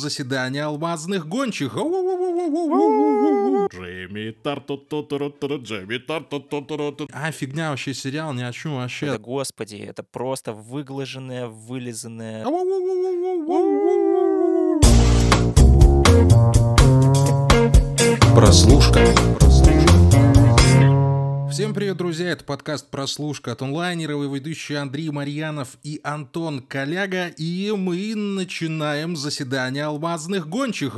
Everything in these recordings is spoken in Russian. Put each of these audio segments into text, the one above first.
заседание алмазных гончих. Джейми Джейми А, фигня вообще сериал, ни о чем вообще. Да господи, это просто выглаженное, вылизанное. Прослушка. Всем привет, друзья! Это подкаст «Прослушка» от онлайнера, его ведущие Андрей Марьянов и Антон Коляга, и мы начинаем заседание алмазных гончих.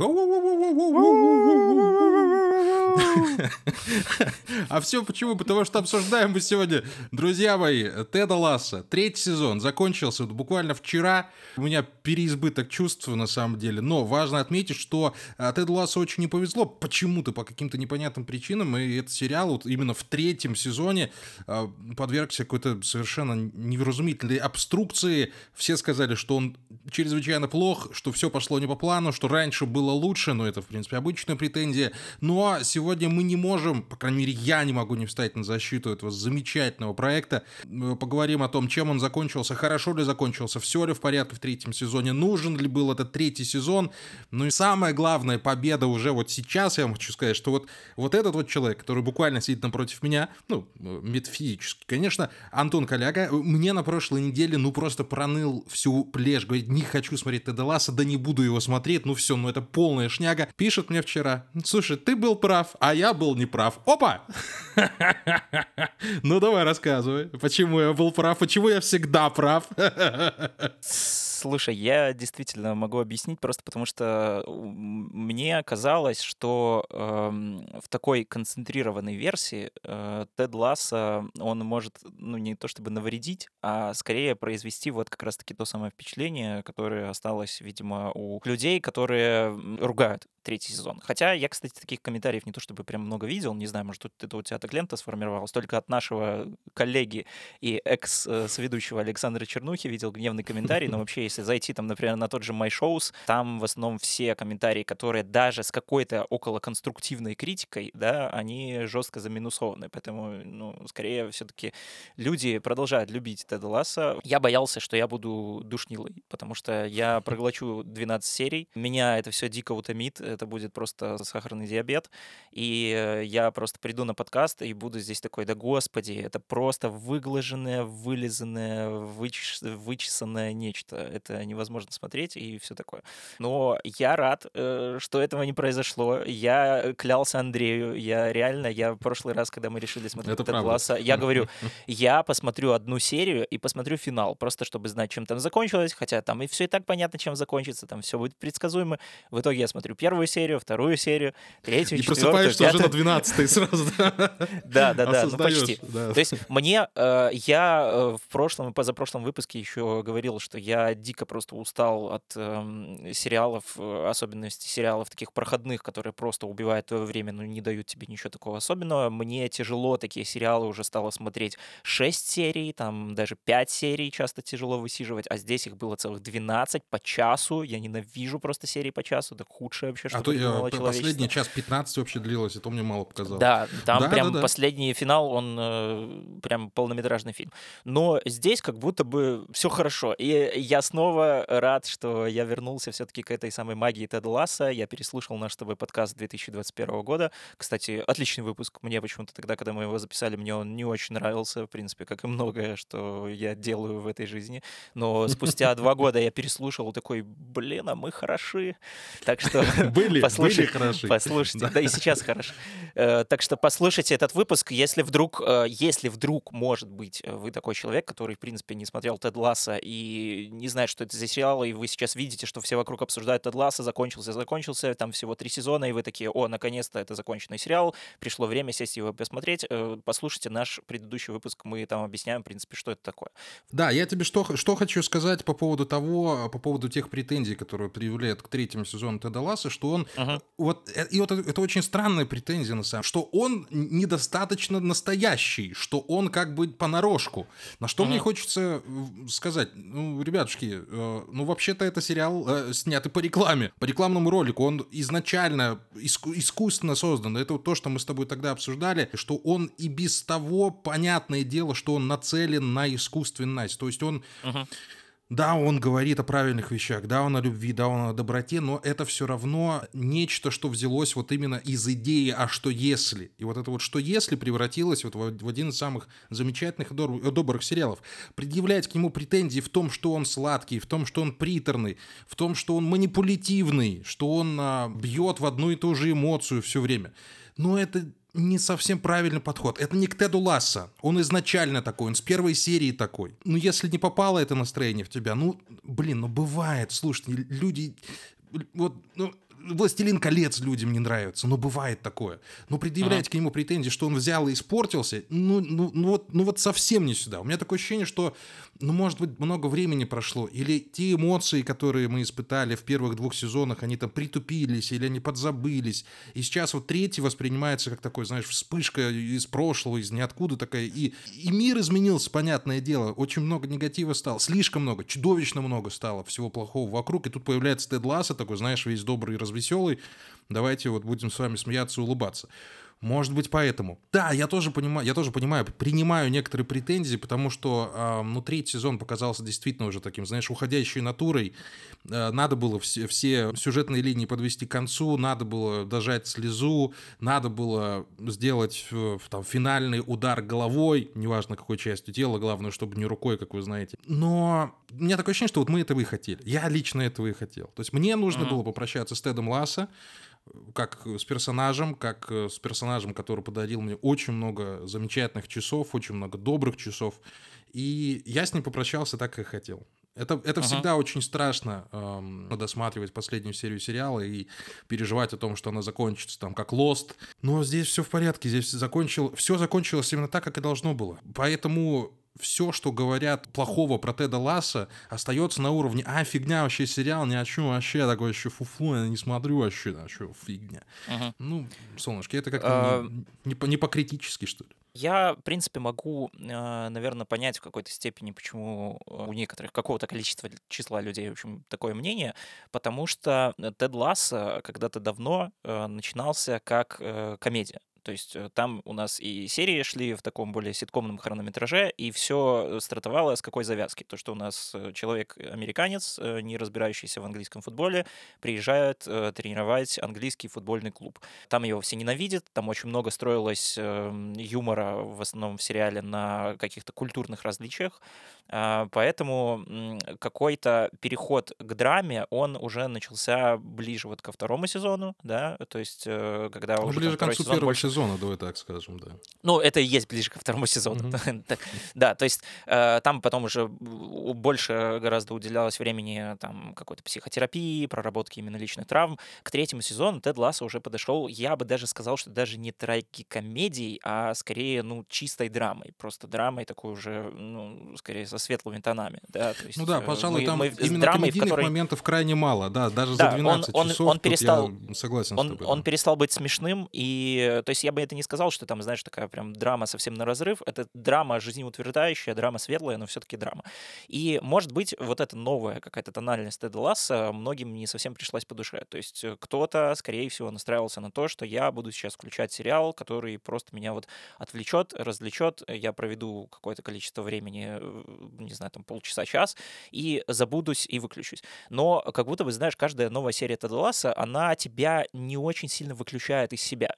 А все почему? Потому что обсуждаем мы сегодня, друзья мои, Теда Ласса. Третий сезон закончился буквально вчера. У меня переизбыток чувств на самом деле. Но важно отметить, что а, Теду Лассу очень не повезло почему-то, по каким-то непонятным причинам. И этот сериал вот именно в третьем сезоне а, подвергся какой-то совершенно невразумительной обструкции. Все сказали, что он чрезвычайно плох, что все пошло не по плану, что раньше было лучше, но это, в принципе, обычная претензия. Но сегодня мы не можем, по крайней мере, я не могу не встать на защиту этого замечательного проекта. Мы поговорим о том, чем он закончился, хорошо ли закончился, все ли в порядке в третьем сезоне, нужен ли был этот третий сезон. Ну и самое главное, победа уже вот сейчас, я вам хочу сказать, что вот, вот этот вот человек, который буквально сидит напротив меня, ну, метафизически, конечно, Антон Коляга, мне на прошлой неделе, ну, просто проныл всю плешь, говорит, не хочу смотреть Теда Ласса, да не буду его смотреть, ну все, ну это полная шняга. Пишет мне вчера, слушай, ты был прав, а я был неправ. Опа! Ну давай рассказывай, почему я был прав, почему я всегда прав. Слушай, я действительно могу объяснить просто потому, что мне казалось, что э, в такой концентрированной версии э, Тед Ласса, он может, ну, не то чтобы навредить, а скорее произвести вот как раз-таки то самое впечатление, которое осталось, видимо, у людей, которые ругают третий сезон. Хотя я, кстати, таких комментариев не то чтобы прям много видел, не знаю, может, это у тебя так лента сформировалась, только от нашего коллеги и экс-соведущего Александра Чернухи видел гневный комментарий, но вообще, если зайти там, например, на тот же My Shows, там в основном все комментарии, которые даже с какой-то около конструктивной критикой, да, они жестко заминусованы, поэтому, ну, скорее все-таки люди продолжают любить Теда Ласса. Я боялся, что я буду душнилой, потому что я проглочу 12 серий, меня это все дико утомит, это будет просто сахарный диабет, и я просто приду на подкаст и буду здесь такой, да господи, это просто выглаженное, вылизанное, вычес... вычесанное нечто. Это невозможно смотреть и все такое. Но я рад, э, что этого не произошло. Я клялся Андрею, я реально, я в прошлый раз, когда мы решили смотреть это класса, я говорю, я посмотрю одну серию и посмотрю финал, просто чтобы знать, чем там закончилось, хотя там и все и так понятно, чем закончится, там все будет предсказуемо. В итоге я смотрю первую серию, вторую серию, третью, и четвертую, просыпаешься уже на 12 сразу. Да, да, да, ну почти. То есть мне, э, я э, в прошлом и позапрошлом выпуске еще говорил, что я дико просто устал от эм, сериалов, э, особенности сериалов таких проходных, которые просто убивают твое время, но не дают тебе ничего такого особенного. Мне тяжело такие сериалы уже стало смотреть 6 серий, там даже 5 серий часто тяжело высиживать, а здесь их было целых 12 по часу. Я ненавижу просто серии по часу, это худшее вообще, что а то я, последний час 15 вообще длилось, это мне мало показалось. Да, там да, прям да, да. последний финал, он э, прям полнометражный фильм. Но здесь как будто бы все хорошо. И я снова рад, что я вернулся все-таки к этой самой магии Теда Ласса. Я переслушал наш с тобой подкаст 2021 года. Кстати, отличный выпуск. Мне почему-то тогда, когда мы его записали, мне он не очень нравился, в принципе, как и многое, что я делаю в этой жизни. Но спустя два года я переслушал такой, блин, а мы хороши. Так что были, были хороши. Послушайте, да. и сейчас хорошо. Э, так что послушайте этот выпуск, если вдруг, э, если вдруг, может быть, вы такой человек, который, в принципе, не смотрел Тед Ласса и не знает, что это за сериал, и вы сейчас видите, что все вокруг обсуждают Тед Ласса, закончился, закончился, там всего три сезона, и вы такие, о, наконец-то это законченный сериал, пришло время сесть его посмотреть, э, послушайте наш предыдущий выпуск, мы там объясняем, в принципе, что это такое. Да, я тебе что, что хочу сказать по поводу того, по поводу тех претензий, которые предъявляют к третьему сезону Теда Ласса, что он, uh-huh. вот, и вот это, это очень странная претензия на самом что он недостаточно настоящий, что он как бы понарошку. На что mm-hmm. мне хочется сказать, ну, ребятушки, э, ну, вообще-то это сериал э, снятый по рекламе, по рекламному ролику. Он изначально иску- искусственно создан. Это вот то, что мы с тобой тогда обсуждали, что он и без того, понятное дело, что он нацелен на искусственность. То есть он... Mm-hmm Да, он говорит о правильных вещах, да, он о любви, да, он о доброте, но это все равно нечто, что взялось вот именно из идеи «а что если?». И вот это вот «что если» превратилось вот в один из самых замечательных и добрых сериалов. Предъявлять к нему претензии в том, что он сладкий, в том, что он приторный, в том, что он манипулятивный, что он а, бьет в одну и ту же эмоцию все время. Но это не совсем правильный подход. Это не к Теду Ласса. Он изначально такой, он с первой серии такой. Ну, если не попало это настроение в тебя, ну, блин, ну бывает, слушайте, люди... Вот, ну, «Властелин колец» людям не нравится, но бывает такое. Но предъявлять ага. к нему претензии, что он взял и испортился, ну, ну, ну, вот, ну вот совсем не сюда. У меня такое ощущение, что ну, может быть, много времени прошло, или те эмоции, которые мы испытали в первых двух сезонах, они там притупились, или они подзабылись, и сейчас вот третий воспринимается как такой, знаешь, вспышка из прошлого, из ниоткуда такая, и, и мир изменился, понятное дело, очень много негатива стало, слишком много, чудовищно много стало всего плохого вокруг, и тут появляется Тед Ласса, такой, знаешь, весь добрый и развеселый, давайте вот будем с вами смеяться и улыбаться. Может быть, поэтому. Да, я тоже понимаю, я тоже понимаю, принимаю некоторые претензии, потому что э, ну, третий сезон показался действительно уже таким, знаешь, уходящей натурой. Э, надо было все, все сюжетные линии подвести к концу, надо было дожать слезу, надо было сделать э, там, финальный удар головой, неважно какой частью тела, главное, чтобы не рукой, как вы знаете. Но у меня такое ощущение, что вот мы этого и хотели. Я лично этого и хотел. То есть мне нужно mm-hmm. было попрощаться с Тедом Ласса, как с персонажем, как э, с персонажем, который подарил мне очень много замечательных часов, очень много добрых часов. И я с ним попрощался так, как хотел. Это, это uh-huh. всегда очень страшно эм, досматривать последнюю серию сериала и переживать о том, что она закончится там как Lost. Но здесь все в порядке, здесь закончил, все закончилось именно так, как и должно было. Поэтому все, что говорят плохого про Теда Ласса, остается на уровне «А, фигня, вообще сериал, ни о чем вообще, такой еще фуфу, я не смотрю вообще, а что, фигня». Uh-huh. Ну, солнышки, это как-то uh... не, не, не по-критически, что ли? Я, в принципе, могу, а, наверное, понять в какой-то степени, почему у некоторых, какого-то количества числа людей, в общем, такое мнение, потому что Тед Ласса когда-то давно э, начинался как э, комедия. То есть э, там у нас и серии шли в таком более ситкомном хронометраже, и все стартовало с какой завязки? То, что у нас э, человек-американец, э, не разбирающийся в английском футболе, приезжает тренировать английский футбольный клуб. Там его все ненавидят, там очень много строилось эм, юмора, в основном в сериале, на каких-то культурных различиях. А, поэтому какой-то переход к драме, он уже начался ближе вот ко второму сезону, да, то есть когда ну, уже ближе к концу первого больше... сезона, давай так скажем, да. Ну, это и есть ближе ко второму сезону. Да, то есть э, там потом уже больше гораздо уделялось времени там какой-то психотерапии, проработки именно личных травм. К третьему сезону Тед Лассо уже подошел, я бы даже сказал, что даже не трагикомедией, а скорее, ну, чистой драмой. Просто драмой такой уже, ну, скорее со светлыми тонами. Да? То есть, ну да, э, пожалуй, мы, там мы именно драмой, комедийных которой... моментов крайне мало, да, даже да, за 12 он, часов он, он перестал, я согласен он, с тобой. Он да. перестал быть смешным, и то есть я бы это не сказал, что там, знаешь, такая прям драма совсем на разрыв. Это драма жизнеутверждающая, драма светлая, но все-таки драма. И, может быть, вот эта новая какая-то тональность Теда Ласса многим не совсем пришлась по душе. То есть э, кто-то, скорее всего, настраивался на то, что я буду сейчас включать сериал, который просто меня вот отвлечет, развлечет, я проведу какое-то количество времени, э, не знаю, там полчаса, час, и забудусь и выключусь. Но как будто бы, знаешь, каждая новая серия Теда Ласса, она тебя не очень сильно выключает из себя.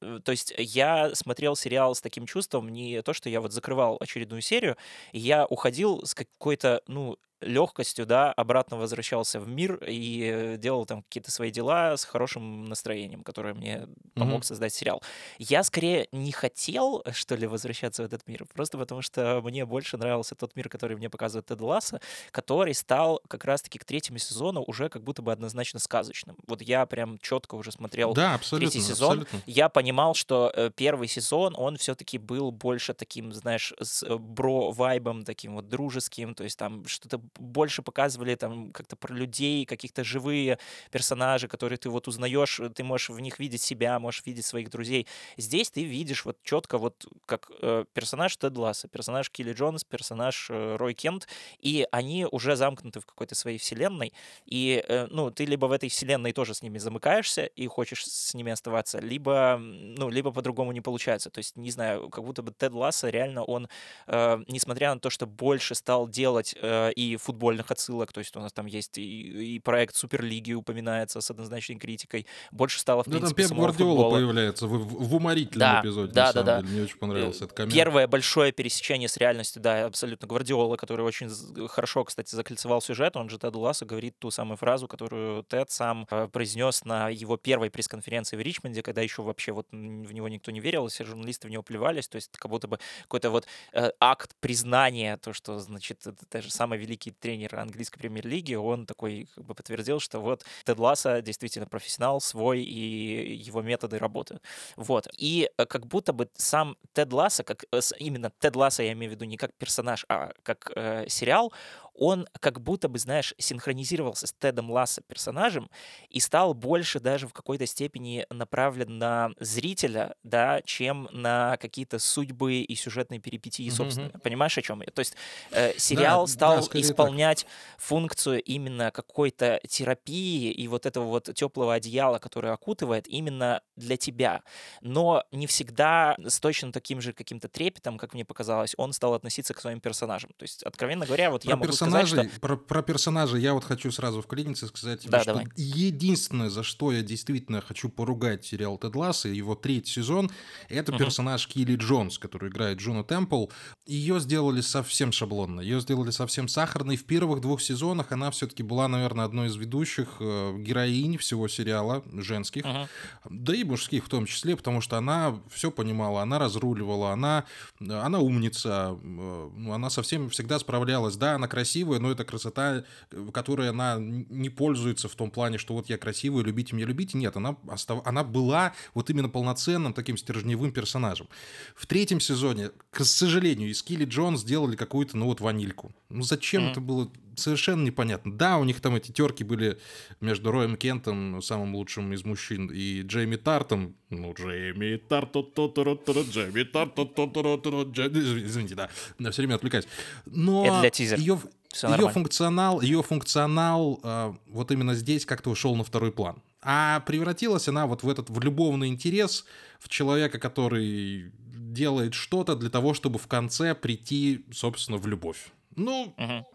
Э, то есть я смотрел сериал с таким чувством, не то, что я вот закрывал очередную серию, я уходил с какой-то, ну, легкостью, да, обратно возвращался в мир и делал там какие-то свои дела с хорошим настроением, которое мне помог mm-hmm. создать сериал. Я скорее не хотел, что ли, возвращаться в этот мир, просто потому что мне больше нравился тот мир, который мне показывает Тед Ласса, который стал как раз-таки к третьему сезону уже как будто бы однозначно сказочным. Вот я прям четко уже смотрел да, третий сезон, абсолютно. я понимал, что э, первый сезон, он все-таки был больше таким, знаешь, с э, бро-вайбом, таким вот дружеским, то есть там что-то больше показывали там как-то про людей, каких-то живые персонажи, которые ты вот узнаешь, ты можешь в них видеть себя, можешь видеть своих друзей. Здесь ты видишь вот четко вот как э, персонаж Тед Ласса, персонаж Килли Джонс, персонаж э, Рой Кент, и они уже замкнуты в какой-то своей вселенной, и э, ну ты либо в этой вселенной тоже с ними замыкаешься и хочешь с ними оставаться, либо ну либо по-другому не получается. То есть не знаю, как будто бы Тед Ласса реально он, э, несмотря на то, что больше стал делать э, и и футбольных отсылок, то есть у нас там есть и, и проект Суперлиги упоминается с однозначной критикой. Больше стало, в Да, там принципе, Пеп Гвардиола футбола. появляется в, в- в уморительном Да, эпизоде, да, на да, самом да. деле. Мне очень понравился этот коммент. Первое большое пересечение с реальностью, да, абсолютно Гвардиола, который очень хорошо, кстати, закольцевал сюжет. Он же Теду Лассо говорит ту самую фразу, которую Тед сам э, произнес на его первой пресс-конференции в Ричмонде, когда еще вообще вот в него никто не верил, все журналисты в него плевались. То есть как будто бы какой-то вот э, акт признания, то, что, значит, это даже самый великий тренер английской премьер-лиги, он такой как бы подтвердил, что вот Тед Лассо действительно профессионал свой и его методы работы. Вот. И э, как будто бы сам Тед Лассо, как э, именно Тед Лассо, я имею в виду не как персонаж, а как э, сериал, он как будто бы, знаешь, синхронизировался с Тедом Лассо персонажем и стал больше даже в какой-то степени направлен на зрителя, да, чем на какие-то судьбы и сюжетные перипетии, собственно. мгм. Понимаешь, о чем я? То есть э, сериал да, стал так. исполнять функцию именно какой-то терапии и вот этого вот теплого одеяла, которое окутывает именно для тебя. Но не всегда с точно таким же каким-то трепетом, как мне показалось, он стал относиться к своим персонажам. То есть, откровенно говоря, вот Про я могу сказать, что... персонажей, про, про персонажей я вот хочу сразу вклиниться и сказать тебе, Да, что давай. единственное, за что я действительно хочу поругать сериал Тед Лассо и его третий сезон, это Мгм. персонаж Кили Джонс, который играет Джуно Темпл. Ее сделали совсем шаблонно, ее сделали совсем сахарной. В первых двух сезонах она все-таки была, наверное, одной из ведущих э, героинь всего сериала, женских. Мгм. Да и мужских в том числе, потому что она все понимала, она разруливала, она, она умница, э, ну, она совсем всегда справлялась. Да, она красивая, но это красота, э, которой она не пользуется в том плане, что вот я красивая, любите меня, любите. Нет, она, остав... она была вот именно полноценным таким стержневым персонажем. В третьем сезоне, к сожалению, из Килли Джон сделали какую-то, ну вот, ванильку. Ну зачем Мгм. это было? Совершенно непонятно. Да, у них там эти терки были между Роем Кентом, самым лучшим из мужчин, и Джейми Тартом. Ну, Джейми Тарт, Джейми Тарт, Дже- Извините, да, я все время отвлекаюсь. Но Это для тизера. ее, ее нормально. функционал, ее функционал э, вот именно здесь как-то ушел на второй план. А превратилась она вот в этот в любовный интерес, в человека, который делает что-то для того, чтобы в конце прийти, собственно, в любовь. Ну, Мгм.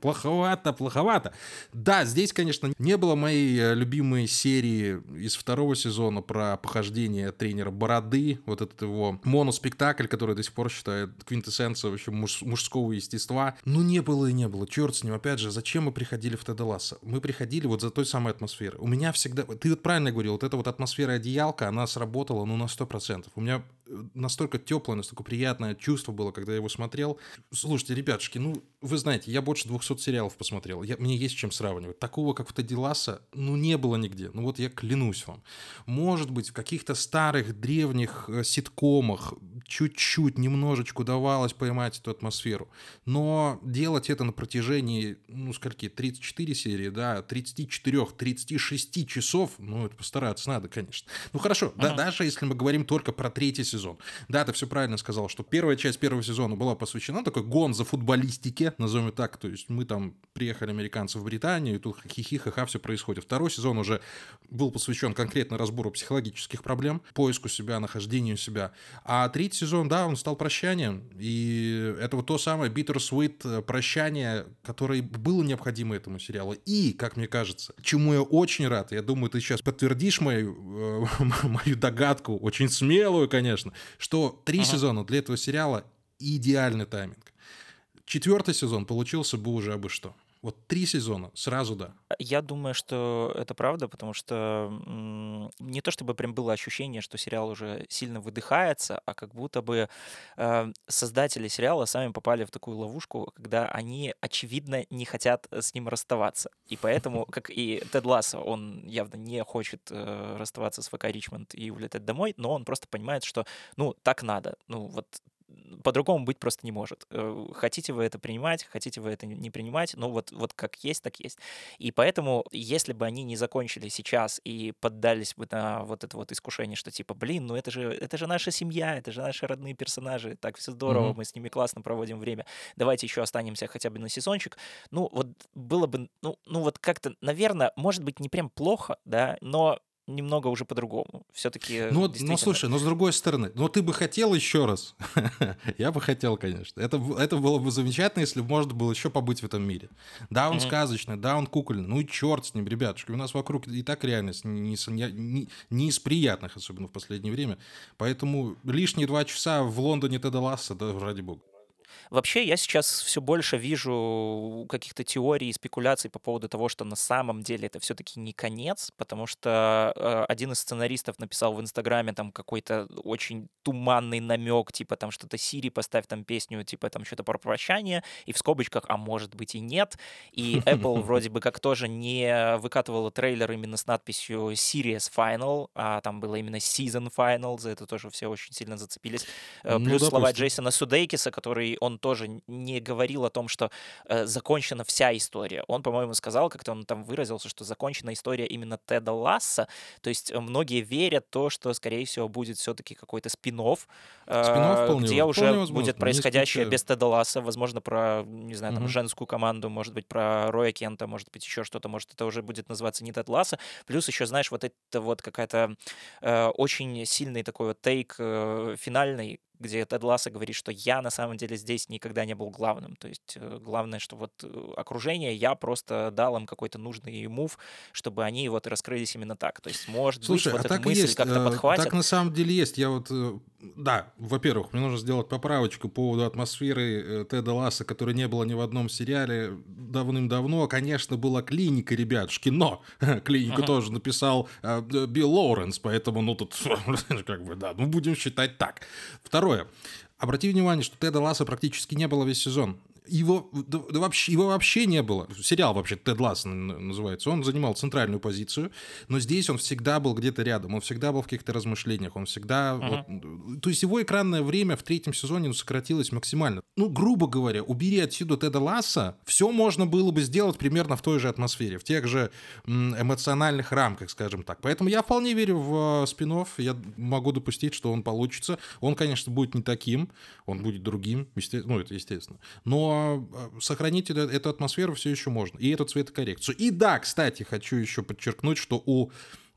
плоховато, плоховато. Да, здесь, конечно, не было моей э, любимой серии из второго сезона про похождение тренера Бороды, вот этот его моноспектакль, который до сих пор считает квинтэссенцией вообще муж- мужского естества. Ну, не было и не было, черт с ним. Опять же, зачем мы приходили в Теда Ласса? Мы приходили вот за той самой атмосферой. У меня всегда... Ты вот правильно говорил, вот эта вот атмосфера одеялка, она сработала, ну, на 100%. У меня настолько теплое, настолько приятное чувство было, когда я его смотрел. Слушайте, ребятушки, ну, вы знаете, я больше 200 сериалов посмотрел. Я, мне есть чем сравнивать. Такого, как в Теди Ласса, ну, не было нигде. Ну, вот я клянусь вам. Может быть, в каких-то старых, древних э, ситкомах чуть-чуть, немножечко удавалось поймать эту атмосферу. Но делать это на протяжении, ну, скольки, 34 серии, да, 34-36 часов, ну, это постараться надо, конечно. Ну, хорошо, да, Мгм. даже если мы говорим только про третий сезон. Да, ты все правильно сказал, что первая часть первого сезона была посвящена такой гон за футболистике, назовем так, то есть мы там приехали американцы в Британию, и тут хихи ха все происходит. Второй сезон уже был посвящен конкретно разбору психологических проблем, поиску себя, нахождению себя. А третий сезон, да, он стал прощанием, и это вот то самое bittersweet э, прощание, которое было необходимо этому сериалу. И, как мне кажется, чему я очень рад, я думаю, ты сейчас подтвердишь мою, э, мою догадку, очень смелую, конечно, что три Ага. сезона для этого сериала идеальный тайминг. Четвертый сезон получился бы уже абы что. Вот три сезона сразу да. Я думаю, что это правда, потому что не то чтобы прям было ощущение, что сериал уже сильно выдыхается, а как будто бы э, создатели сериала сами попали в такую ловушку, когда они, очевидно, не хотят с ним расставаться. И поэтому, как и Тед Лассо, он явно не хочет э, расставаться с ФК Ричмонд и улетать домой, но он просто понимает, что, ну, так надо. Ну, вот по-другому быть просто не может. Э, Хотите вы это принимать, хотите вы это не принимать, но вот, вот как есть, так есть. И поэтому, если бы они не закончили сейчас и поддались бы на вот это вот искушение, что типа, блин, ну это же, это же наша семья, это же наши родные персонажи, так все здорово, Мгм. мы с ними классно проводим время, давайте еще останемся хотя бы на сезончик. Ну вот было бы, ну, ну вот как-то, наверное, может быть не прям плохо, да, но немного уже по-другому. Все-таки. Ну, ну, слушай, но с другой стороны, но ты бы хотел еще раз. Я бы хотел, конечно. Это, это было бы замечательно, если бы можно было еще побыть в этом мире. Да, он mm-hmm. сказочный, да, он кукольный. Ну и черт с ним, ребятушки. У нас вокруг и так реальность не, не, не, не из приятных, особенно в последнее время. Поэтому лишние два часа в Лондоне Теда Ласса, да, ради бога. Вообще, я сейчас все больше вижу каких-то теорий и спекуляций по поводу того, что на самом деле это все-таки не конец, потому что э, один из сценаристов написал в Инстаграме там какой-то очень туманный намек, типа там что-то Сири поставь там песню, типа там что-то про прощание, и в скобочках, а может быть и нет. И Apple вроде бы как тоже не выкатывала трейлер именно с надписью Series Final, а там было именно Season Final, за это тоже все очень сильно зацепились. Э, ну, плюс ну, слова Джейсона Судейкиса, который он тоже не говорил о том, что э, закончена вся история. Он, по-моему, сказал, как-то он там выразился, что закончена история именно Теда Ласса. То есть э, многие верят то, что, скорее всего, будет все-таки какой-то спин-офф, э, вполне, где уже возможно. будет происходящее без Теда Ласса, возможно, про, не знаю, там, угу. женскую команду, может быть, про Роя Кента, может быть, еще что-то, может, это уже будет называться не Тед Ласса. Плюс еще, знаешь, вот это вот какая-то э, очень сильный такой вот тейк э, финальный, где Тед Ласса говорит, что я на самом деле здесь никогда не был главным. То есть э, главное, что вот э, окружение, я просто дал им какой-то нужный мув, чтобы они вот раскрылись именно так. То есть, может Слушай, быть, вот а эта мысль есть, как-то э, подхватит. Так на самом деле есть. Я вот, да, во-первых, мне нужно сделать поправочку по поводу атмосферы Теда Ласса, которой не было ни в одном сериале давным-давно. Конечно, была клиника, ребятушки, но клинику uh-huh. тоже написал Билл Лоуренс, поэтому, ну, тут как бы, да, ну, будем считать так. Второе Второе. Обрати внимание, что Теда Ласса практически не было весь сезон его, да, да вообще, его вообще не было. Сериал вообще Тед Ласс называется. Он занимал центральную позицию, но здесь он всегда был где-то рядом. Он всегда был в каких-то размышлениях. Он всегда... Uh-huh. Вот, то есть его экранное время в третьем сезоне ну, сократилось максимально. Ну, грубо говоря, убери отсюда Теда Ласса, все можно было бы сделать примерно в той же атмосфере, в тех же эмоциональных рамках, скажем так. Поэтому я вполне верю в э, спин -офф. Я могу допустить, что он получится. Он, конечно, будет не таким, он будет другим, ну, это естественно. Но а, сохранить эту атмосферу все еще можно. И эту цветокоррекцию. И да, кстати, хочу еще подчеркнуть, что у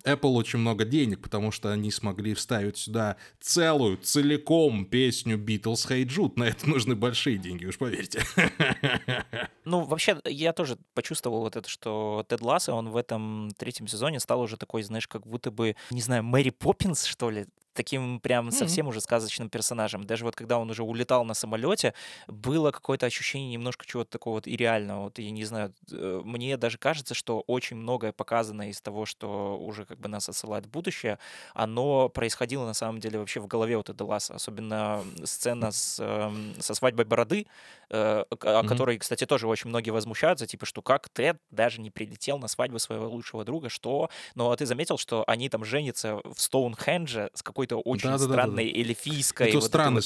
Apple очень много денег, потому что они смогли вставить сюда целую, целиком песню Beatles Hey Jude. На это нужны большие деньги, уж поверьте. Ну, вообще, я тоже почувствовал вот это, что Тед Ласса, он в этом третьем сезоне стал уже такой, знаешь, как будто бы, не знаю, Мэри Поппинс, что ли, таким прям совсем mm-hmm. уже сказочным персонажем. Даже вот когда он уже улетал на самолете, было какое-то ощущение немножко чего-то такого вот и реального. Вот я не знаю, э, мне даже кажется, что очень многое показано из того, что уже как бы нас отсылает в будущее, оно происходило на самом деле вообще в голове вот этого Ласса. Особенно сцена с, э, со свадьбой бороды, э, о mm-hmm. которой, кстати, тоже очень многие возмущаются, типа, что как Тед даже не прилетел на свадьбу своего лучшего друга, что... Но ты заметил, что они там женятся в Стоунхендже с какой какой-то очень да, да, странной да, да, да. эльфийской вот странный вот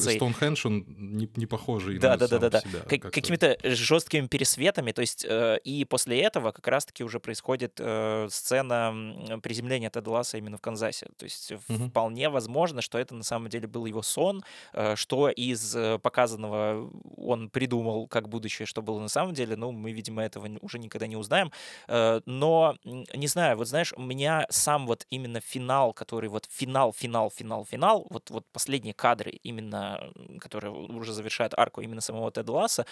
Стоунхендж, он не, не похожий да, на да, да, да, да. Себя, как, какими-то жесткими пересветами, то есть э, и после этого как раз-таки уже происходит э, сцена приземления Теда Ласса именно в Канзасе, то есть угу. вполне возможно, что это на самом деле был его сон, э, что из э, показанного он придумал как будущее, что было на самом деле, ну, мы, видимо, этого уже никогда не узнаем, э, но, не знаю, вот знаешь, у меня сам вот именно финал, который вот финал финал, финал, финал, финал, вот, вот последние кадры, именно, которые уже завершают арку именно самого Теда Ласса,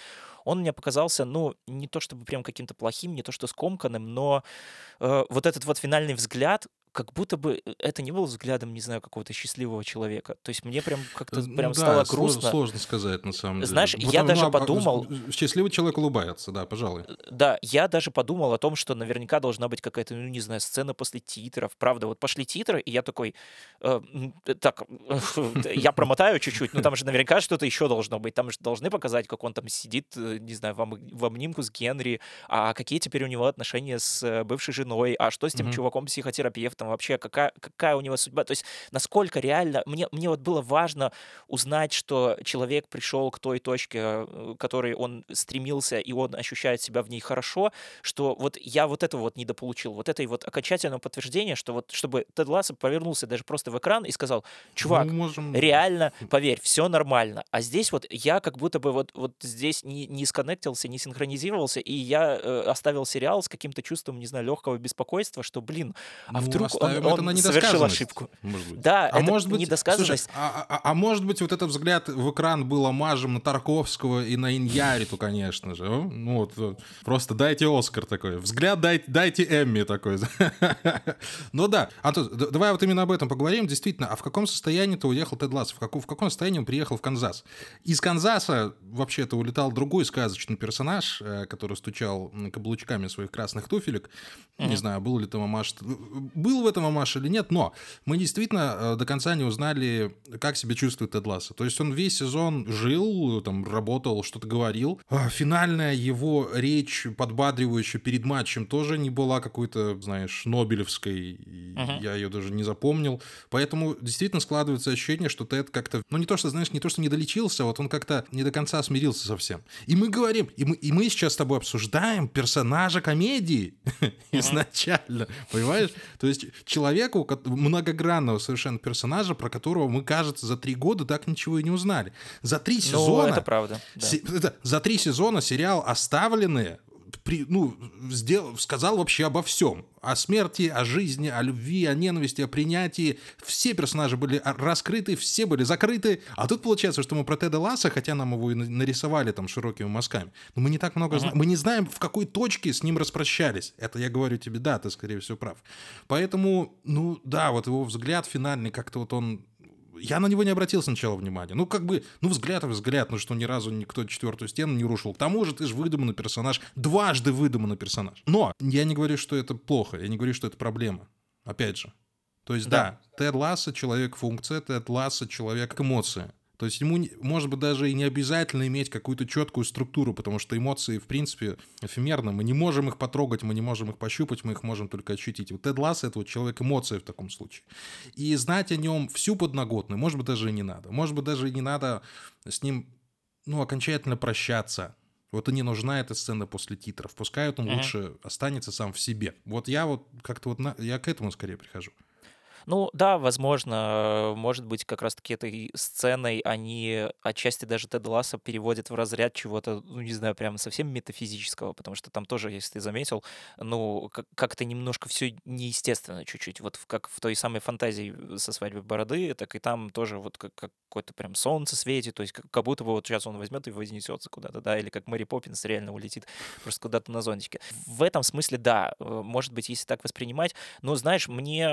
он мне показался, ну, не то чтобы прям каким-то плохим, не то что скомканным, но э, вот этот вот финальный взгляд, как будто бы э, это не было взглядом, не знаю, какого-то счастливого человека. То есть мне прям как-то ну, прям да, стало грустно. Сложно, сложно сказать, на самом деле. Знаешь, вот я даже подумал... Счастливый человек улыбается, да, пожалуй. Да, я даже подумал о том, что наверняка должна быть какая-то, ну, не знаю, сцена после титров. Правда, вот пошли титры, и я такой, э, так, я промотаю чуть-чуть, но там же наверняка что-то еще должно быть. Там же должны показать, как он там сидит, э, не знаю, в, в обнимку с Генри, а какие теперь у него отношения с бывшей женой, а что с тем чуваком-психотерапевтом, вообще, какая, какая у него судьба. То есть насколько реально... Мне, мне вот было важно узнать, что человек пришел к той точке, э, к которой он стремился, и он ощущает себя в ней хорошо, что вот я вот этого вот недополучил. Вот этой вот окончательного подтверждения, что вот чтобы Тед Лассо повернулся даже просто в экран и сказал, чувак, Мы можем... реально, поверь, все нормально. А здесь вот я как будто бы вот, вот здесь не, не сконнектился, не синхронизировался, и я э, оставил сериал с каким-то чувством, не знаю, легкого беспокойства, что, блин, а ну, вдруг оставим он, это на он совершил недосказанность. ошибку. Может быть. Да, а это может быть, недосказанность. слушай, а, а- а может быть, вот этот взгляд в экран был омажем на Тарковского и на Иньяриту, конечно же. Ну вот, э, просто дайте Оскар такой. Взгляд дайте, дайте Эмми такой. Ну да. Антон, давай вот именно об этом поговорим. Действительно, а в каком состоянии ты уехал Тед Лассо? В, каком- в каком состоянии он приехал в Канзас? Из Канзаса вообще-то улетал другой сказочный персонаж, э, который стучал каблучками своих красных туфелек. Не знаю, был ли там Амаш... Был в этом Амаш или нет, но мы действительно э, до конца не узнали, как себя чувствует Тед Лассо. То есть он весь сезон жил, там, работал, что-то говорил. А Финальная его речь, подбадривающая перед матчем, тоже не была какой-то, знаешь, Нобелевской. Мгм. Я ее даже не запомнил. Поэтому действительно складывается ощущение, что Тед как-то... Ну, не то, что, знаешь, не то, что не долечился, вот он как-то не до конца смирился совсем. И мы говорим, и мы, и мы сейчас с тобой обсуждаем персонажа комедии изначально, понимаешь? То есть человеку, многогранного совершенно персонажа, про которого мы, кажется, за три года так ничего и не узнали. За три Ну, сезона... это правда. да. Се- это- за три сезона сериал «Оставленные» при, ну, сделал, сказал вообще обо всем. О смерти, о жизни, о любви, о ненависти, о принятии. Все персонажи были раскрыты, все были закрыты. А тут получается, что мы про Теда Ласса, хотя нам его и на- нарисовали там широкими мазками, но мы не так много знаем. Мы не знаем, в какой точке с ним распрощались. Это я говорю тебе, да, ты, скорее всего, прав. Поэтому, ну, да, вот его взгляд финальный, как-то вот он я на него не обратил сначала внимания. Ну, как бы, ну, взгляд и взгляд, ну, что ни разу никто четвертую стену не рушил. К тому же ты же выдуманный персонаж, дважды выдуманный персонаж. Но я не говорю, что это плохо, я не говорю, что это проблема. Опять же. То есть, да, Тед Ласса — человек-функция, Тед Ласса — человек-эмоция. То есть ему, может быть, даже и не обязательно иметь какую-то четкую структуру, потому что эмоции, в принципе, эфемерны. Мы не можем их потрогать, мы не можем их пощупать, мы их можем только ощутить. Вот Тед Ласс — это вот человек-эмоция в таком случае. И знать о нем всю подноготную, может быть, даже и не надо. Может быть, даже и не надо с ним, ну, окончательно прощаться. Вот и не нужна эта сцена после титров. Пускай он Мгм. лучше останется сам в себе. Вот я вот как-то вот, на- я к этому скорее прихожу. Ну да, возможно, э, может быть, как раз-таки этой сценой они отчасти даже Теда Ласса переводят в разряд чего-то, ну не знаю, прям совсем метафизического, потому что там тоже, если ты заметил, ну как- как-то немножко все неестественно чуть-чуть. Вот как в той самой фантазии со свадьбой бороды, так и там тоже вот как, как какое-то прям солнце светит, то есть как, будто бы вот сейчас он возьмет и вознесется куда-то, да, или как Мэри Поппинс реально улетит просто куда-то на зонтике. В этом смысле, да, э, может быть, если так воспринимать, но знаешь, мне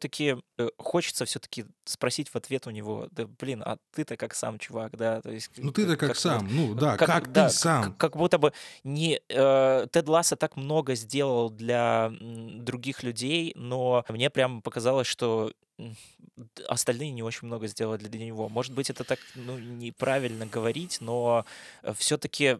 все-таки хочется все-таки спросить в ответ у него, да блин, а ты-то как сам чувак, да, то есть Ну ты-то как вот- сам, ну да, как, да, ты сам. Как, как будто бы не э, Тед Ласса так много сделал для других людей, но мне прям показалось, что остальные не очень много сделали для него. Может быть, это так ну, неправильно говорить, но все-таки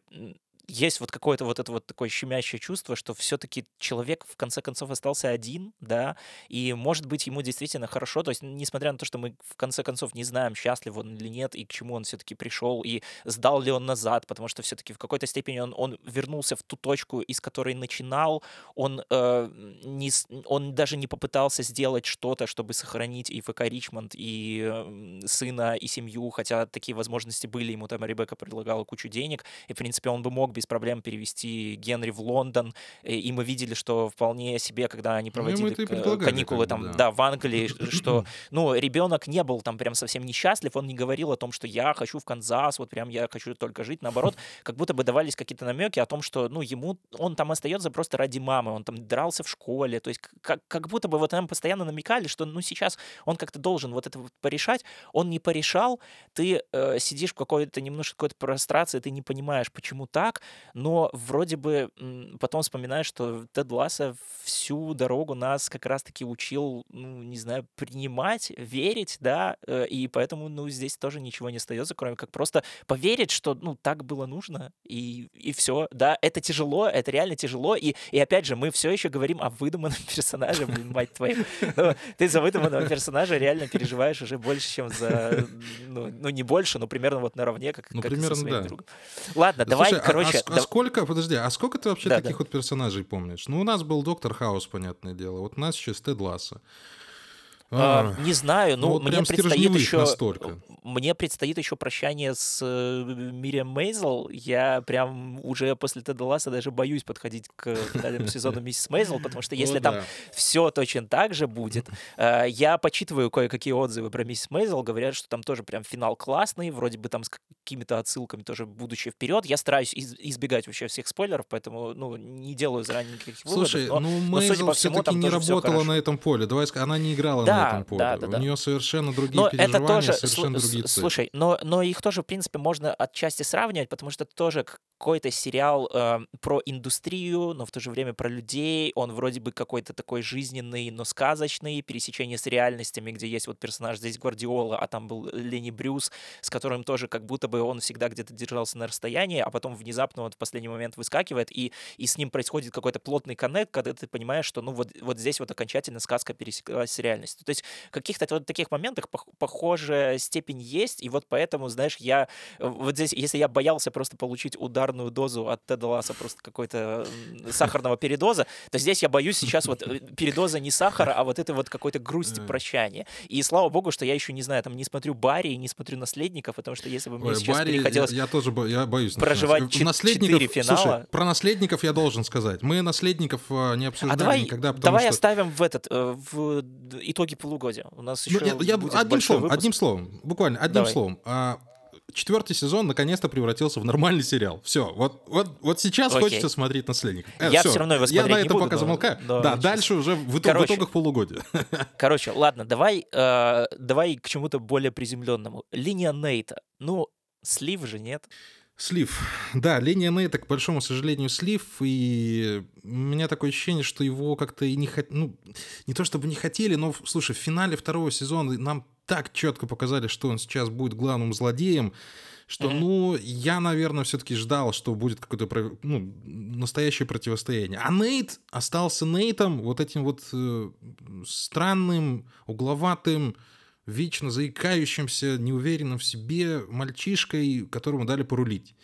есть вот какое-то вот это вот такое щемящее чувство, что все-таки человек в конце концов остался один, да, и может быть ему действительно хорошо, то есть несмотря на то, что мы в конце концов не знаем, счастлив он или нет, и к чему он все-таки пришел, и сдал ли он назад, потому что все-таки в какой-то степени он, он вернулся в ту точку, из которой начинал, он, э, не, он даже не попытался сделать что-то, чтобы сохранить и ФК Ричмонд, и э, сына, и семью, хотя такие возможности были, ему там Ребекка предлагала кучу денег, и, в принципе, он бы мог без проблем перевести Генри в Лондон, и, и мы видели, что вполне себе, когда они Ну, проводили предлагали, каникулы там, да. да, в Англии, что, ну, ребенок не был там прям совсем несчастлив, он не говорил о том, что я хочу в Канзас, вот прям я хочу только жить, наоборот, как будто бы давались какие-то намеки о том, что, ну, ему, он там остается просто ради мамы, он там дрался в школе, то есть как, как будто бы вот нам постоянно намекали, что, ну, сейчас он как-то должен вот это вот порешать, он не порешал, ты э, сидишь в какой-то немножко какой-то прострации, ты не понимаешь, почему так, но вроде бы потом вспоминаешь, что Тед Ласса всю дорогу нас как раз-таки учил, ну, не знаю, принимать, верить, да, э, и поэтому, ну, здесь тоже ничего не остается, кроме как просто поверить, что, ну, так было нужно, и, и все, да, это тяжело, это реально тяжело, и, и опять же, мы все еще говорим о выдуманном персонаже, блин, мать твою, Ну, ты за выдуманного персонажа реально переживаешь уже больше, чем за, ну, ну, не больше, но примерно вот наравне, как, Ну, как и со примерно, своим да. другом. Ладно, давай, Слушай, а- короче, а, ск- а да- сколько, подожди, а сколько ты вообще Да, таких да. вот персонажей помнишь? Ну, у нас был Доктор Хаус, понятное дело. Вот у нас сейчас Тед Ласса. А, не знаю, ну, ну вот мне предстоит еще настолько. мне предстоит еще прощание с э, Мириам Мейзел. Я прям уже после Теда Ласса даже боюсь подходить к финальному сезону Миссис Мейзел, потому что если О, там да. все точно так же будет. э, Я почитываю кое-какие отзывы про Миссис Мейзел, говорят, что там тоже прям финал классный, вроде бы там с какими-то отсылками тоже будущее вперед. Я стараюсь из- избегать вообще всех спойлеров, поэтому ну не делаю заранее никаких Слушай, выводов. но- ну Мейзел все-таки не работала на этом поле. Давай она не играла Да, на этом поле. да, да, У да. нее совершенно другие Но это переживания, тоже, совершенно сл- другие цели. слушай, но, но их тоже, в принципе, можно отчасти сравнивать, потому что это тоже какой-то сериал э, про индустрию, но в то же время про людей. Он вроде бы какой-то такой жизненный, но сказочный, пересечение с реальностями, где есть вот персонаж здесь Гвардиола, а там был Ленни Брюс, с которым тоже как будто бы он всегда где-то держался на расстоянии, а потом внезапно вот в последний момент выскакивает, и, и с ним происходит какой-то плотный коннект, когда ты понимаешь, что ну вот, вот здесь вот окончательно сказка пересеклась с реальностью. То есть в каких-то вот таких моментах пох- похожая степень есть, и вот поэтому, знаешь, я э, вот здесь, если я боялся просто получить ударную дозу от Теда Ласса, просто какой-то сахарного передоза, то здесь я боюсь сейчас вот э, передоза не сахара, а вот это вот какой-то грусти прощания. И слава богу, что я еще не знаю, там не смотрю Барри не смотрю Наследников, потому что если бы мне Ой, сейчас Барри, я, переходилось я тоже бо- я боюсь. проживать четыре Слушай, финала. про наследников я должен сказать. Мы наследников э, не А обсуждали давай, никогда, давай что... оставим в этот э, в итоги полугодия. У нас Ну, еще я, я будет одним словом, выпуск. одним словом, буквально одним Давай. словом. А, четвертый сезон наконец-то превратился в нормальный сериал. Все, вот, вот, вот сейчас Окей. хочется смотреть наследников. Э, Я всё, всё равно его Я смотреть на не этом буду, пока но- замолкаю. но да, сейчас. дальше уже в, итог- в Короче. итогах полугодия. Короче, ладно, давай, э, давай к чему-то более приземленному. Линия Нейта. Ну, слив же нет. Слив. Да, линия Нейта, к большому сожалению, слив, и у меня такое ощущение, что его как-то и не хот... ну, не то чтобы не хотели, но, слушай, в финале второго сезона нам так четко показали, что он сейчас будет главным злодеем, что, Мгм. ну, я, наверное, все-таки ждал, что будет какое-то ну, настоящее противостояние. А Нейт остался Нейтом, вот этим вот э, странным, угловатым, вечно заикающимся, неуверенным в себе мальчишкой, которому дали порулить.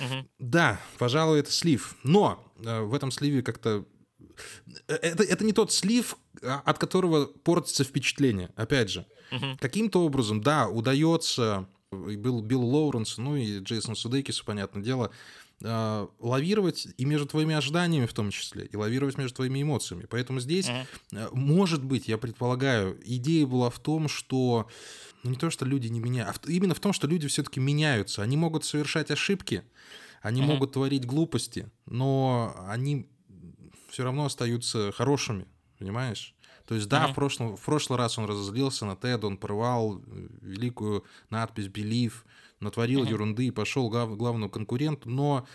Мгм. Да, пожалуй, это слив. Но э, в этом сливе как-то... э, Это, это не тот слив, а, от которого портится впечатление. Опять же, Мгм. каким-то образом, да, удается и был Билл Лоуренс, ну и Джейсон Судейкису, понятное дело, э, лавировать и между твоими ожиданиями в том числе, и лавировать между твоими эмоциями. Поэтому здесь, э, может быть, я предполагаю, идея была в том, что ну, не то, что люди не меняют, а именно в том, что люди все-таки меняются. Они могут совершать ошибки, они Мгм. могут творить глупости, но они все равно остаются хорошими, понимаешь? То есть, да, Мгм. в, прошлом, в прошлый раз он разозлился на Тед, он порвал э, великую надпись «Believe», натворил Мгм. ерунды и пошел глав, главному конкуренту, но,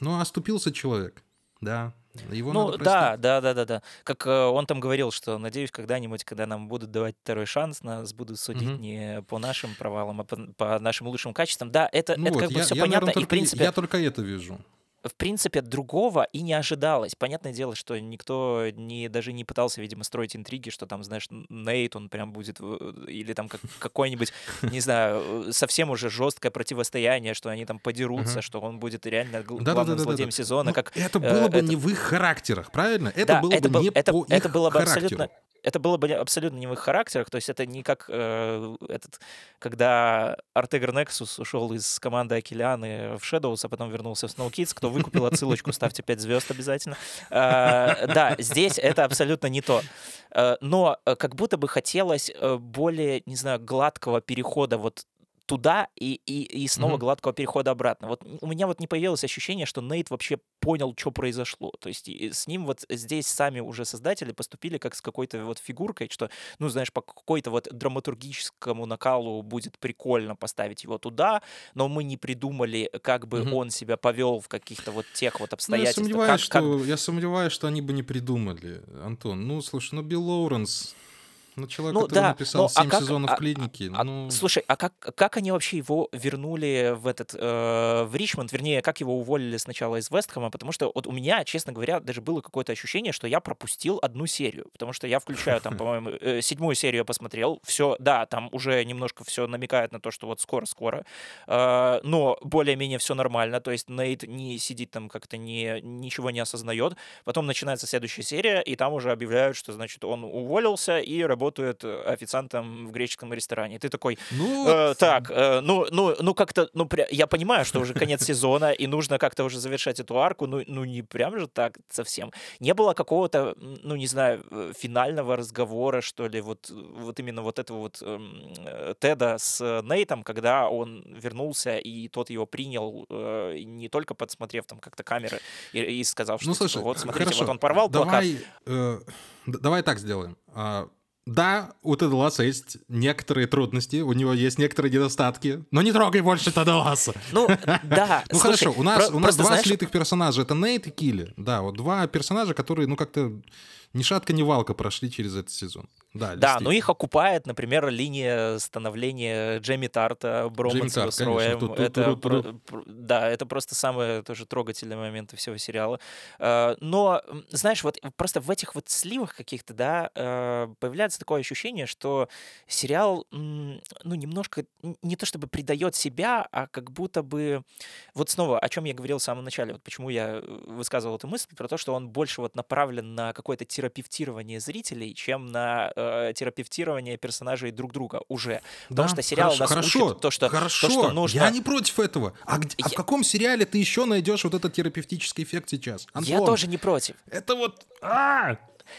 но оступился человек, да. Его Ну надо да, да, да, да, да. Как э, он там говорил, что надеюсь, когда-нибудь, когда нам будут давать второй шанс, нас будут судить Мгм. не по нашим провалам, а по, по нашим лучшим качествам. Да, это, Ну это вот, как бы я, все я, понятно, наверное, и в только, принципе, я только это вижу. В принципе, другого и не ожидалось. Понятное дело, что никто не, даже не пытался, видимо, строить интриги, что там, знаешь, Нейт, он прям будет, в- или там как, какой-нибудь, не знаю, совсем уже жесткое противостояние, что они там подерутся, Мгм. что он будет реально гл- Да-да-да-да-да. главным злодеем сезона, Ну, как это э, было бы это- не в их характерах, правильно? Это да, было это, бы был- не это, по это их было бы характеру. абсолютно это было бы абсолютно не в их характерах, то есть это не как э, этот, когда Артегр Нексус ушел из команды Акеляны в Shadows, а потом вернулся в Snow Kids, кто выкупил отсылочку, ставьте 5 звезд обязательно. Э, да, здесь это абсолютно не то. Э, но э, как будто бы хотелось более, не знаю, гладкого перехода вот туда и, и, и снова Мгм. гладкого перехода обратно. Вот у меня вот не появилось ощущение, что Нейт вообще понял, что произошло. То есть с ним вот здесь сами уже создатели поступили как с какой-то вот фигуркой, что, ну, знаешь, по какой-то вот драматургическому накалу будет прикольно поставить его туда, но мы не придумали, как бы Мгм. он себя повел в каких-то вот тех вот Ну, я обстоятельствах. сомневаюсь, как- что, как- я сомневаюсь, что они бы не придумали, Антон. Ну, слушай, ну Билл Лоуренс, ну человек, Ну который да, написал но а 7 как- сезонов а- клиники, А, ну... Слушай, а как, как они вообще его вернули в этот э, в Ричмонд? Вернее, как его уволили сначала из Вестхэма? Потому что вот у меня, честно говоря, даже было какое-то ощущение, что я пропустил одну серию. Потому что я включаю там, по-моему, э, седьмую серию я посмотрел. Все, да, там уже немножко все намекает на то, что вот скоро-скоро. Э, но более-менее все нормально. То есть Нейт не сидит там как-то, не, ничего не осознает. Потом начинается следующая серия, и там уже объявляют, что, значит, он уволился и работает работает официантом в греческом ресторане. И ты такой, ну, э, так, э, ну, ну, ну как-то, ну, пря... я понимаю, что уже конец сезона, и нужно как-то уже завершать эту арку, ну, ну не прям же так совсем. Не было какого-то, ну, не знаю, э, финального разговора, что ли, вот, вот именно вот этого вот э, Теда с Нейтом, когда он вернулся, и тот его принял, э, не только подсмотрев там как-то камеры и, и сказал, что, ну, слушай, типа, вот смотрите, хорошо, вот он порвал давай, плакат. Э, давай так сделаем. Да, у Теда Ласса есть некоторые трудности, у него есть некоторые недостатки, но не трогай больше Теда Ласса. Ну, да. Ну хорошо, у нас, у нас два слитых персонажа, это Нейт и Килли. Да, вот два персонажа, которые, ну, как-то ни шатка, ни валка прошли через этот сезон. Да, да но их окупает, например, линия становления Джейми Тарта, Броманса с Роем. Это, да, это просто самые тоже трогательные моменты всего сериала. Э, но, знаешь, вот просто в этих вот сливах каких-то, да, э, появляется такое ощущение, что сериал, ну, немножко, не то чтобы придает себя, а как будто бы, вот снова, о чем я говорил в самом начале, вот почему я высказывал эту мысль, про то, что он больше вот направлен на какое-то терапевтирование зрителей, чем на э, терапевтирование персонажей друг друга уже. Потому да, что сериал хорошо, нас хорошо, учит то, что, хорошо, то, что нужно... Я не против этого. А, где, я... а в каком сериале ты еще найдешь вот этот терапевтический эффект сейчас? Антон, я тоже не против. Это вот... А!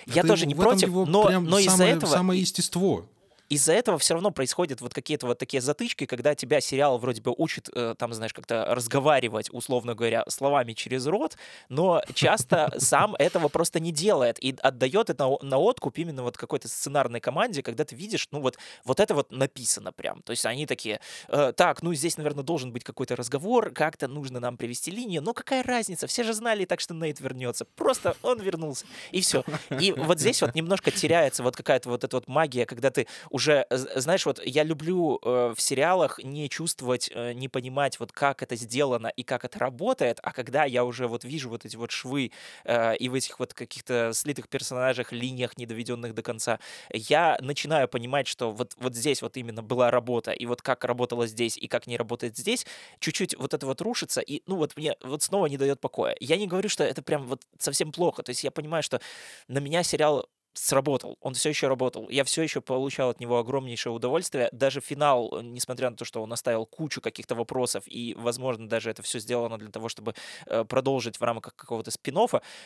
Я Это тоже не против, но, но из-за этого... Самое естество из-за этого все равно происходят вот какие-то вот такие затычки, когда тебя сериал вроде бы учит, э, там, знаешь, как-то разговаривать, условно говоря, словами через рот, но часто сам этого просто не делает и отдает это на откуп именно вот какой-то сценарной команде, когда ты видишь, ну вот, вот это вот написано прям. То есть они такие, э, так, ну здесь, наверное, должен быть какой-то разговор, как-то нужно нам привести линию, но какая разница, все же знали так, что Нейт вернется. Просто он вернулся, и все. И вот здесь вот немножко теряется вот какая-то вот эта вот магия, когда ты уже, знаешь, вот я люблю э, в сериалах не чувствовать, э, не понимать, вот как это сделано и как это работает, а когда я уже вот вижу вот эти вот швы э, и в этих вот каких-то слитых персонажах, линиях, не доведенных до конца, я начинаю понимать, что вот, вот здесь вот именно была работа, и вот как работала здесь, и как не работает здесь, чуть-чуть вот это вот рушится, и ну вот мне вот снова не дает покоя. Я не говорю, что это прям вот совсем плохо, то есть я понимаю, что на меня сериал сработал, он все еще работал. Я все еще получал от него огромнейшее удовольствие. Даже финал, э, несмотря на то, что он оставил кучу каких-то вопросов, и, возможно, даже это все сделано для того, чтобы э, продолжить в рамках какого-то спин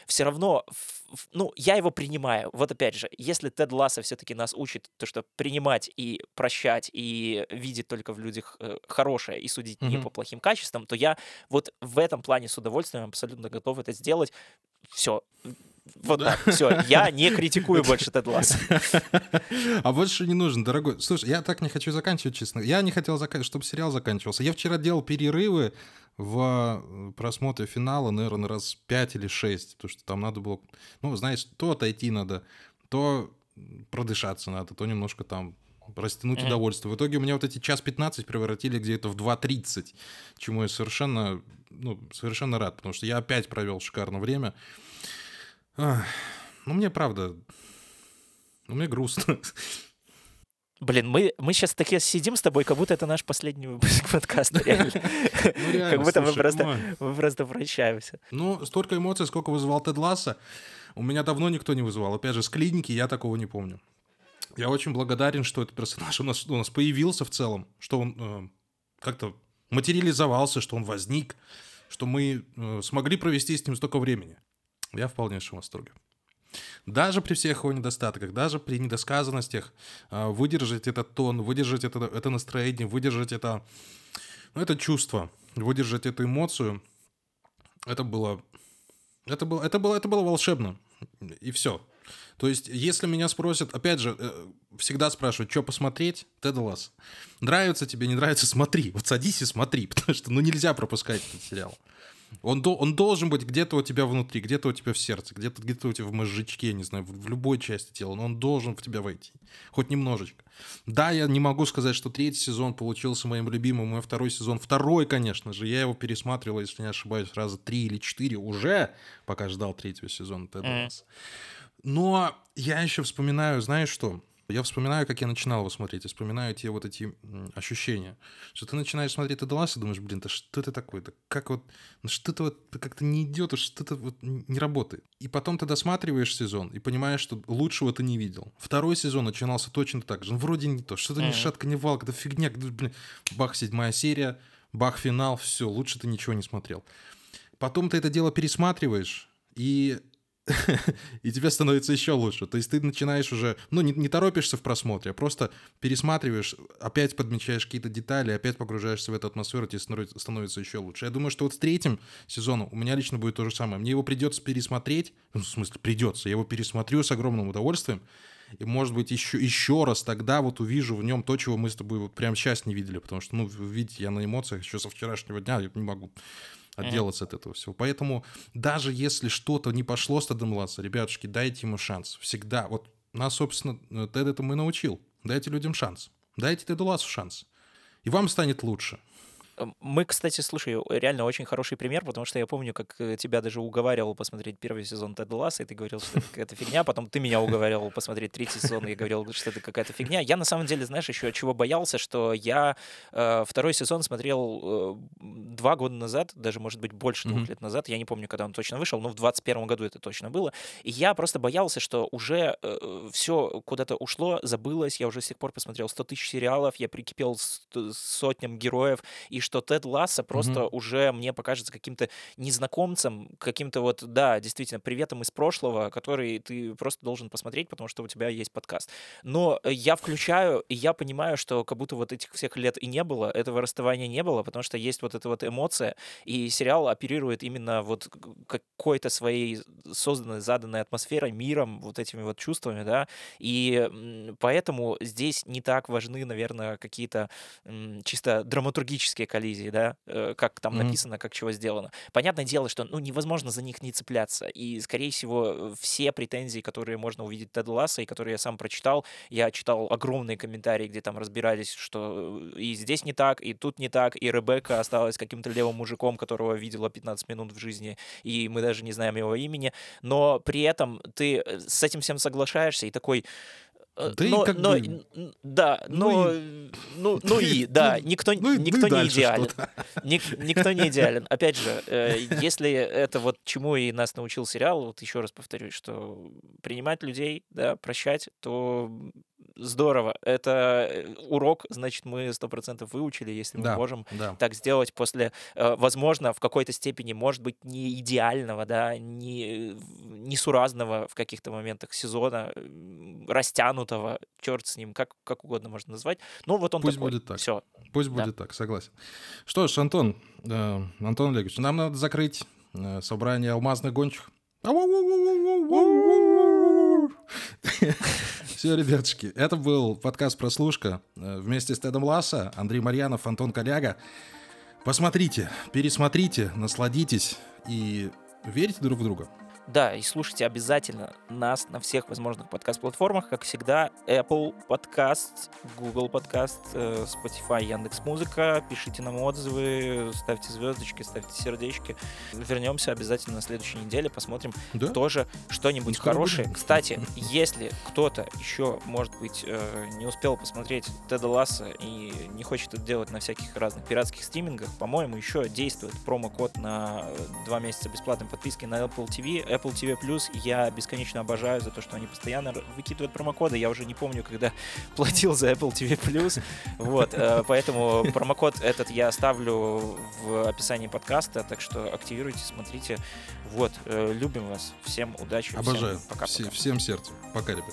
все равно, ну, я его принимаю. Вот опять же, если Тед Ласса все-таки нас учит то, что принимать и прощать, и видеть только в людях э, хорошее, и судить mm-hmm. не по плохим качествам, то я вот в этом плане с удовольствием абсолютно готов это сделать. Все, вот так, все, я не критикую больше Тед Ласс. А больше не нужен, дорогой. Слушай, я так не хочу заканчивать, честно. Я не хотел, чтобы сериал заканчивался. Я вчера делал перерывы в э, просмотре финала, наверное, раз пять или шесть, потому что там надо было, ну, знаешь, то отойти надо, то продышаться надо, то немножко там растянуть mm-hmm. удовольствие. В итоге у меня вот эти час 15 превратили где-то в 2.30, чему я совершенно, ну, совершенно рад, потому что я опять провел шикарное время. Ах, ну, мне правда, ну, мне грустно. Блин, мы, мы сейчас такие сидим с тобой, как будто это наш последний выпуск подкаста, реально. Ну, реально как будто слушай, мы, просто, мы просто прощаемся. Ну, столько эмоций, сколько вызывал Тед Ласса, у меня давно никто не вызывал. Опять же, с клиники я такого не помню. Я очень благодарен, что этот персонаж у нас, у нас появился в целом, что он э, как-то материализовался, что он возник, что мы э, смогли провести с ним столько времени. Я в полнейшем восторге. Даже при всех его недостатках, даже при недосказанностях, а, выдержать этот тон, выдержать это, это настроение, выдержать это, ну, это чувство, выдержать эту эмоцию, это было, это было, это было, это было волшебно. И все. То есть, если меня спросят, опять же, э, всегда спрашивают, что посмотреть, Тедалас. Нравится тебе, не нравится, смотри. Вот садись и смотри, потому что, ну, нельзя пропускать этот сериал. Он, до, он должен быть где-то у тебя внутри, где-то у тебя в сердце, где-то где у тебя в мозжечке, не знаю, в, в любой части тела, но он должен в тебя войти. Хоть немножечко. Да, я не могу сказать, что третий сезон получился моим любимым, мой второй сезон. Второй, конечно же, я его пересматривал, если не ошибаюсь, раза три или четыре уже, пока ждал третьего сезона Тед mm. Но я еще вспоминаю, знаешь что? Я вспоминаю, как я начинал его смотреть, я вспоминаю те вот эти ощущения, что ты начинаешь смотреть Ласса и думаешь, блин, да что это такое? Да как вот, ну что-то вот как-то не идет, что-то вот не работает. И потом ты досматриваешь сезон и понимаешь, что лучшего ты не видел. Второй сезон начинался точно так же. Ну, вроде не то, что-то mm-hmm. ни шатка, ни валка, да фигня, блин, бах, седьмая серия, бах, финал, все, лучше ты ничего не смотрел. Потом ты это дело пересматриваешь, и и тебе становится еще лучше. То есть ты начинаешь уже, ну, не, не торопишься в просмотре, а просто пересматриваешь, опять подмечаешь какие-то детали, опять погружаешься в эту атмосферу, тебе становится, еще лучше. Я думаю, что вот с третьим сезоном у меня лично будет то же самое. Мне его придется пересмотреть, ну, в смысле, придется, я его пересмотрю с огромным удовольствием, и, может быть, еще, еще раз тогда вот увижу в нем то, чего мы с тобой вот прямо сейчас не видели, потому что, ну, видите, я на эмоциях еще со вчерашнего дня я не могу отделаться mm-hmm. от этого всего. Поэтому даже если что-то не пошло с Тедом Ласса, ребятушки, дайте ему шанс. Всегда. Вот нас, собственно, Тед это мы научил. Дайте людям шанс. Дайте Теду Лассу шанс. И вам станет лучше. Мы, кстати, слушай, реально очень хороший пример, потому что я помню, как э, тебя даже уговаривал посмотреть первый сезон Тед Ласса, и ты говорил, что это какая-то фигня, потом ты меня уговаривал посмотреть третий сезон, и я говорил, что это какая-то фигня. Я на самом деле, знаешь, еще чего боялся, что я э, второй сезон смотрел э, два года назад, даже, может быть, больше двух mm-hmm. лет назад, я не помню, когда он точно вышел, но в 21 году это точно было, и я просто боялся, что уже э, все куда-то ушло, забылось, я уже с тех пор посмотрел 100 тысяч сериалов, я прикипел с, с сотням героев, и что Тед Ласса просто mm-hmm. уже мне покажется каким-то незнакомцем, каким-то вот, да, действительно, приветом из прошлого, который ты просто должен посмотреть, потому что у тебя есть подкаст. Но я включаю, и я понимаю, что как будто вот этих всех лет и не было, этого расставания не было, потому что есть вот эта вот эмоция, и сериал оперирует именно вот какой-то своей созданной, заданной атмосферой, миром, вот этими вот чувствами, да, и поэтому здесь не так важны, наверное, какие-то чисто драматургические коллизии, да, э, как там mm-hmm. написано, как чего сделано. Понятное дело, что, ну, невозможно за них не цепляться, и, скорее всего, все претензии, которые можно увидеть Теда Ласса, и которые я сам прочитал, я читал огромные комментарии, где там разбирались, что э, и здесь не так, и тут не так, и Ребекка осталась каким-то левым мужиком, которого видела 15 минут в жизни, и мы даже не знаем его имени, но при этом ты э, с этим всем соглашаешься и такой, да но, и как но, бы... Да, ну но, и... ну, ну и, да, ну, никто, ну, никто ну не идеален. Ник, никто не идеален. Опять же, э, если это вот чему и нас научил сериал, вот еще раз повторюсь, что принимать людей, да, прощать, то здорово. Это э, урок, значит, мы сто процентов выучили, если мы да, можем да. так сделать после, э, возможно, в какой-то степени, может быть, не идеального, да, не, не суразного в каких-то моментах сезона, растянутого, черт с ним, как, как угодно можно назвать. Ну, вот он Пусть такой. будет так. Все. Пусть да. будет так, согласен. Что ж, Антон, э, Антон Олегович, нам надо закрыть э, собрание алмазных гончих. Все, ребятушки, это был подкаст «Прослушка» э, вместе с Тедом Ласса, Андрей Марьянов, Антон Коляга. Посмотрите, пересмотрите, насладитесь и верьте друг в друга. Да, и слушайте обязательно нас на всех возможных подкаст-платформах, как всегда, Apple Podcast, Google Podcast, э, Spotify, Яндекс Музыка. Пишите нам отзывы, ставьте звездочки, ставьте сердечки. Вернемся обязательно на следующей неделе, посмотрим да? тоже что-нибудь Скоро хорошее. Будем. Кстати, если кто-то еще, может быть, э, не успел посмотреть Теда Ласса и не хочет это делать на всяких разных пиратских стримингах, по-моему, еще действует промокод на два месяца бесплатной подписки на Apple TV, Apple TV Plus я бесконечно обожаю за то, что они постоянно выкидывают промокоды. Я уже не помню, когда платил за Apple TV Plus. Вот, э, поэтому промокод этот я оставлю в описании подкаста, так что активируйте, смотрите. Вот, э, любим вас. Всем удачи. Обожаю. Всем пока, Все, Всем сердцем. Пока, ребят.